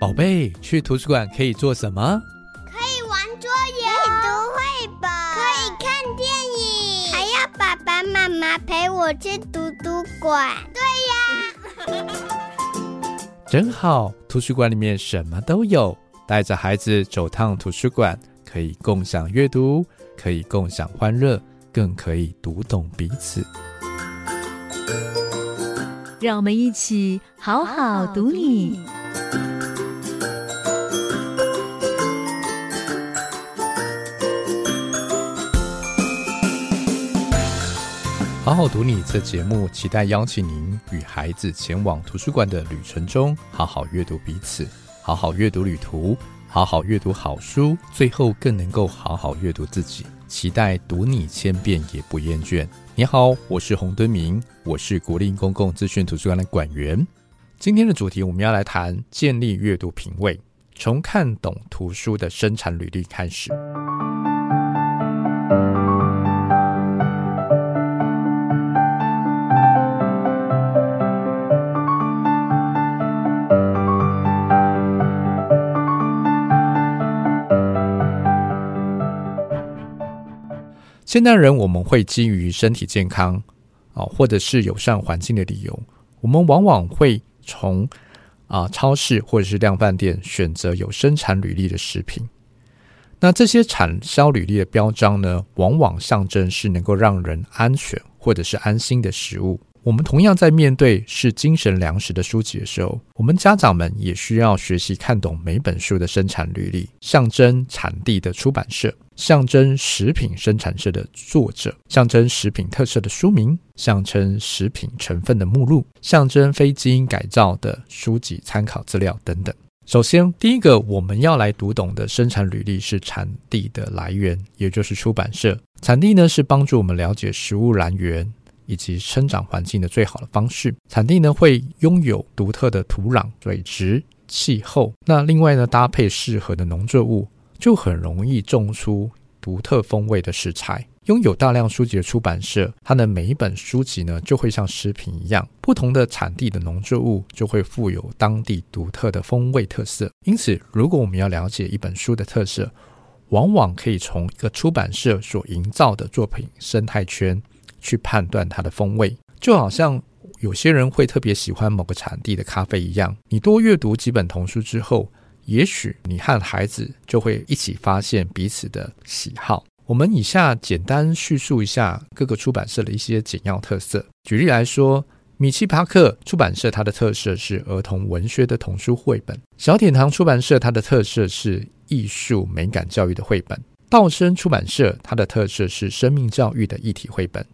宝贝，去图书馆可以做什么？可以玩桌游，可以读绘本，可以看电影，还要爸爸妈妈陪我去图书馆。对呀，真好，图书馆里面什么都有。带着孩子走趟图书馆，可以共享阅读，可以共享欢乐，更可以读懂彼此。让我们一起好好读你。好好读你这节目，期待邀请您与孩子前往图书馆的旅程中，好好阅读彼此，好好阅读旅途，好好阅读好书，最后更能够好好阅读自己。期待读你千遍也不厌倦。你好，我是洪敦明，我是国立公共资讯图书馆的馆员。今天的主题我们要来谈建立阅读品味，从看懂图书的生产履历开始。现代人，我们会基于身体健康啊，或者是友善环境的理由，我们往往会从啊超市或者是量贩店选择有生产履历的食品。那这些产销履历的标章呢，往往象征是能够让人安全或者是安心的食物。我们同样在面对是精神粮食的书籍的时候，我们家长们也需要学习看懂每本书的生产履历，象征产地的出版社，象征食品生产社的作者，象征食品特色的书名，象征食品成分的目录，象征非基因改造的书籍参考资料等等。首先，第一个我们要来读懂的生产履历是产地的来源，也就是出版社。产地呢，是帮助我们了解食物来源。以及生长环境的最好的方式，产地呢会拥有独特的土壤、水质、气候。那另外呢，搭配适合的农作物，就很容易种出独特风味的食材。拥有大量书籍的出版社，它的每一本书籍呢，就会像食品一样，不同的产地的农作物就会富有当地独特的风味特色。因此，如果我们要了解一本书的特色，往往可以从一个出版社所营造的作品生态圈。去判断它的风味，就好像有些人会特别喜欢某个产地的咖啡一样。你多阅读几本童书之后，也许你和孩子就会一起发现彼此的喜好。我们以下简单叙述一下各个出版社的一些简要特色。举例来说，米奇巴克出版社它的特色是儿童文学的童书绘本；小典堂出版社它的特色是艺术美感教育的绘本；道生出版社它的特色是生命教育的一体绘本。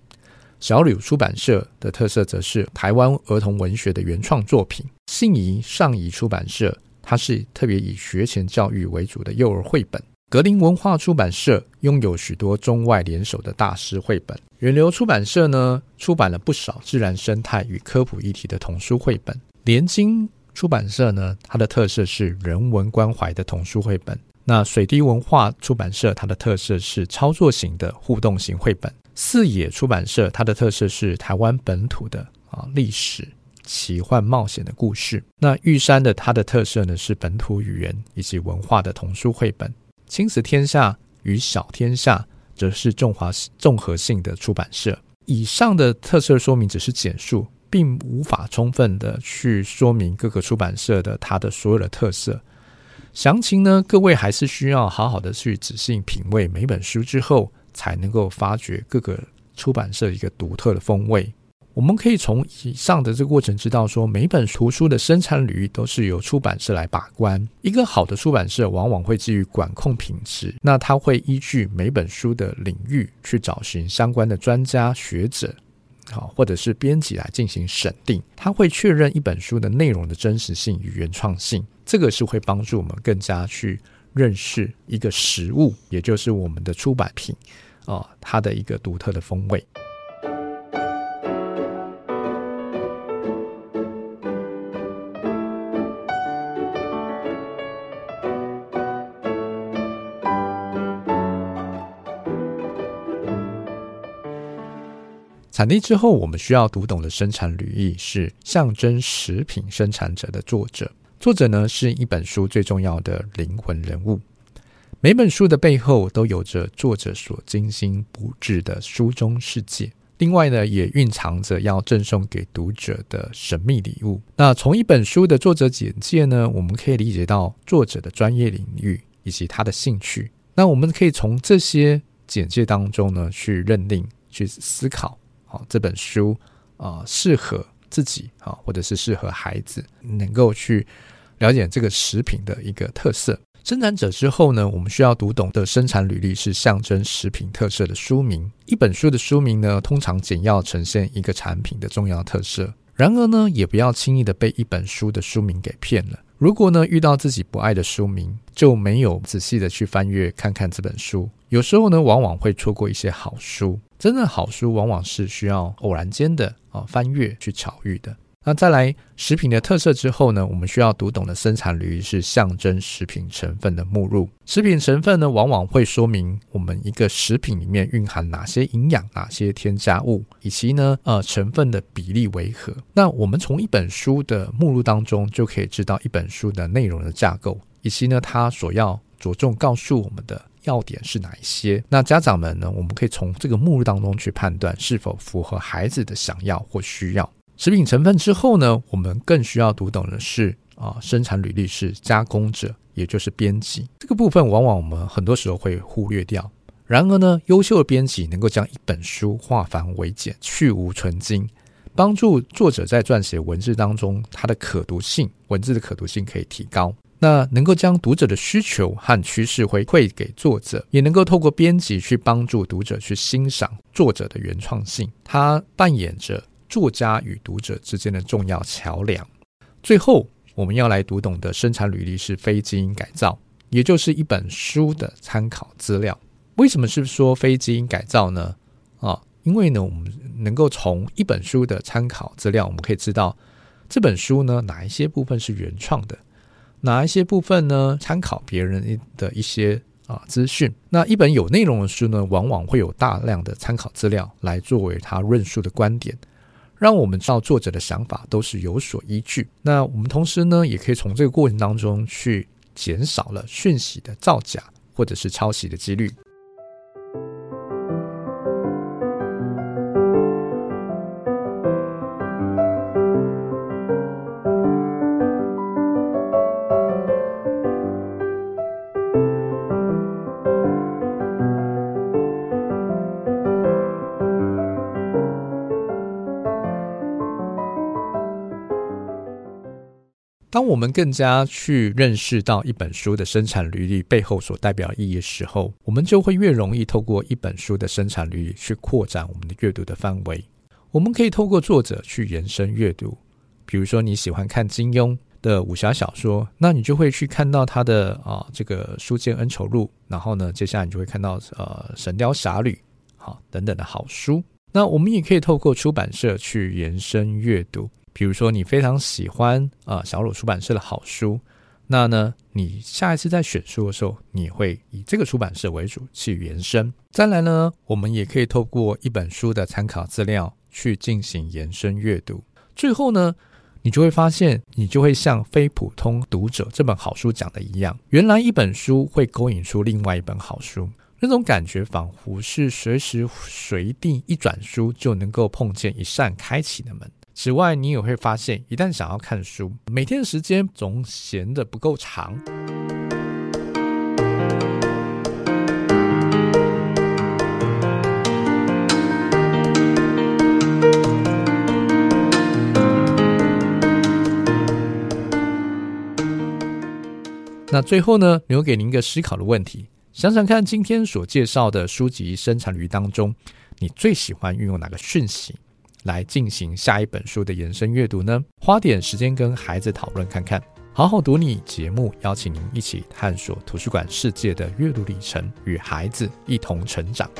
小柳出版社的特色则是台湾儿童文学的原创作品；信谊上谊出版社，它是特别以学前教育为主的幼儿绘本；格林文化出版社拥有许多中外联手的大师绘本；远流出版社呢，出版了不少自然生态与科普议题的童书绘本；联经出版社呢，它的特色是人文关怀的童书绘本；那水滴文化出版社，它的特色是操作型的互动型绘本。四野出版社，它的特色是台湾本土的啊历史、奇幻、冒险的故事。那玉山的它的特色呢是本土语言以及文化的童书绘本。亲子天下与小天下则是中华综合性的出版社。以上的特色说明只是简述，并无法充分的去说明各个出版社的它的所有的特色。详情呢，各位还是需要好好的去仔细品味每本书之后。才能够发掘各个出版社一个独特的风味。我们可以从以上的这个过程知道，说每本图书的生产领域都是由出版社来把关。一个好的出版社往往会基于管控品质，那他会依据每本书的领域去找寻相关的专家学者，好或者是编辑来进行审定。他会确认一本书的内容的真实性与原创性，这个是会帮助我们更加去认识一个实物，也就是我们的出版品。哦，它的一个独特的风味。产地之后，我们需要读懂的生产履历是象征食品生产者的作者。作者呢是一本书最重要的灵魂人物。每本书的背后都有着作者所精心布置的书中世界，另外呢，也蕴藏着要赠送给读者的神秘礼物。那从一本书的作者简介呢，我们可以理解到作者的专业领域以及他的兴趣。那我们可以从这些简介当中呢，去认定、去思考，好，这本书啊适合自己啊，或者是适合孩子，能够去了解这个食品的一个特色。生产者之后呢，我们需要读懂的生产履历是象征食品特色的书名。一本书的书名呢，通常简要呈现一个产品的重要特色。然而呢，也不要轻易的被一本书的书名给骗了。如果呢，遇到自己不爱的书名，就没有仔细的去翻阅看看这本书。有时候呢，往往会错过一些好书。真正好书，往往是需要偶然间的啊翻阅去巧遇的。那再来食品的特色之后呢，我们需要读懂的生产履历是象征食品成分的目录。食品成分呢，往往会说明我们一个食品里面蕴含哪些营养、哪些添加物，以及呢，呃，成分的比例为何。那我们从一本书的目录当中就可以知道一本书的内容的架构，以及呢，它所要着重告诉我们的要点是哪一些。那家长们呢，我们可以从这个目录当中去判断是否符合孩子的想要或需要。食品成分之后呢，我们更需要读懂的是啊，生产履历是加工者，也就是编辑这个部分，往往我们很多时候会忽略掉。然而呢，优秀的编辑能够将一本书化繁为简，去芜存菁，帮助作者在撰写文字当中，它的可读性，文字的可读性可以提高。那能够将读者的需求和趋势回馈给作者，也能够透过编辑去帮助读者去欣赏作者的原创性，它扮演着。作家与读者之间的重要桥梁。最后，我们要来读懂的生产履历是非基因改造，也就是一本书的参考资料。为什么是说非基因改造呢？啊，因为呢，我们能够从一本书的参考资料，我们可以知道这本书呢，哪一些部分是原创的，哪一些部分呢，参考别人的一些啊资讯。那一本有内容的书呢，往往会有大量的参考资料来作为他论述的观点。让我们知道作者的想法都是有所依据。那我们同时呢，也可以从这个过程当中去减少了讯息的造假或者是抄袭的几率。当我们更加去认识到一本书的生产履历背后所代表意义的时候，我们就会越容易透过一本书的生产履历去扩展我们的阅读的范围。我们可以透过作者去延伸阅读，比如说你喜欢看金庸的武侠小说，那你就会去看到他的啊这个《书剑恩仇录》，然后呢，接下来你就会看到呃《神雕侠侣》好等等的好书。那我们也可以透过出版社去延伸阅读。比如说，你非常喜欢啊小鲁出版社的好书，那呢，你下一次在选书的时候，你会以这个出版社为主去延伸。再来呢，我们也可以透过一本书的参考资料去进行延伸阅读。最后呢，你就会发现，你就会像非普通读者这本好书讲的一样，原来一本书会勾引出另外一本好书，那种感觉仿佛是随时随地一转书就能够碰见一扇开启的门。此外，你也会发现，一旦想要看书，每天的时间总闲得不够长。那最后呢，留给您一个思考的问题：想想看，今天所介绍的书籍生产率当中，你最喜欢运用哪个讯息？来进行下一本书的延伸阅读呢？花点时间跟孩子讨论看看。好好读你节目，邀请您一起探索图书馆世界的阅读里程，与孩子一同成长。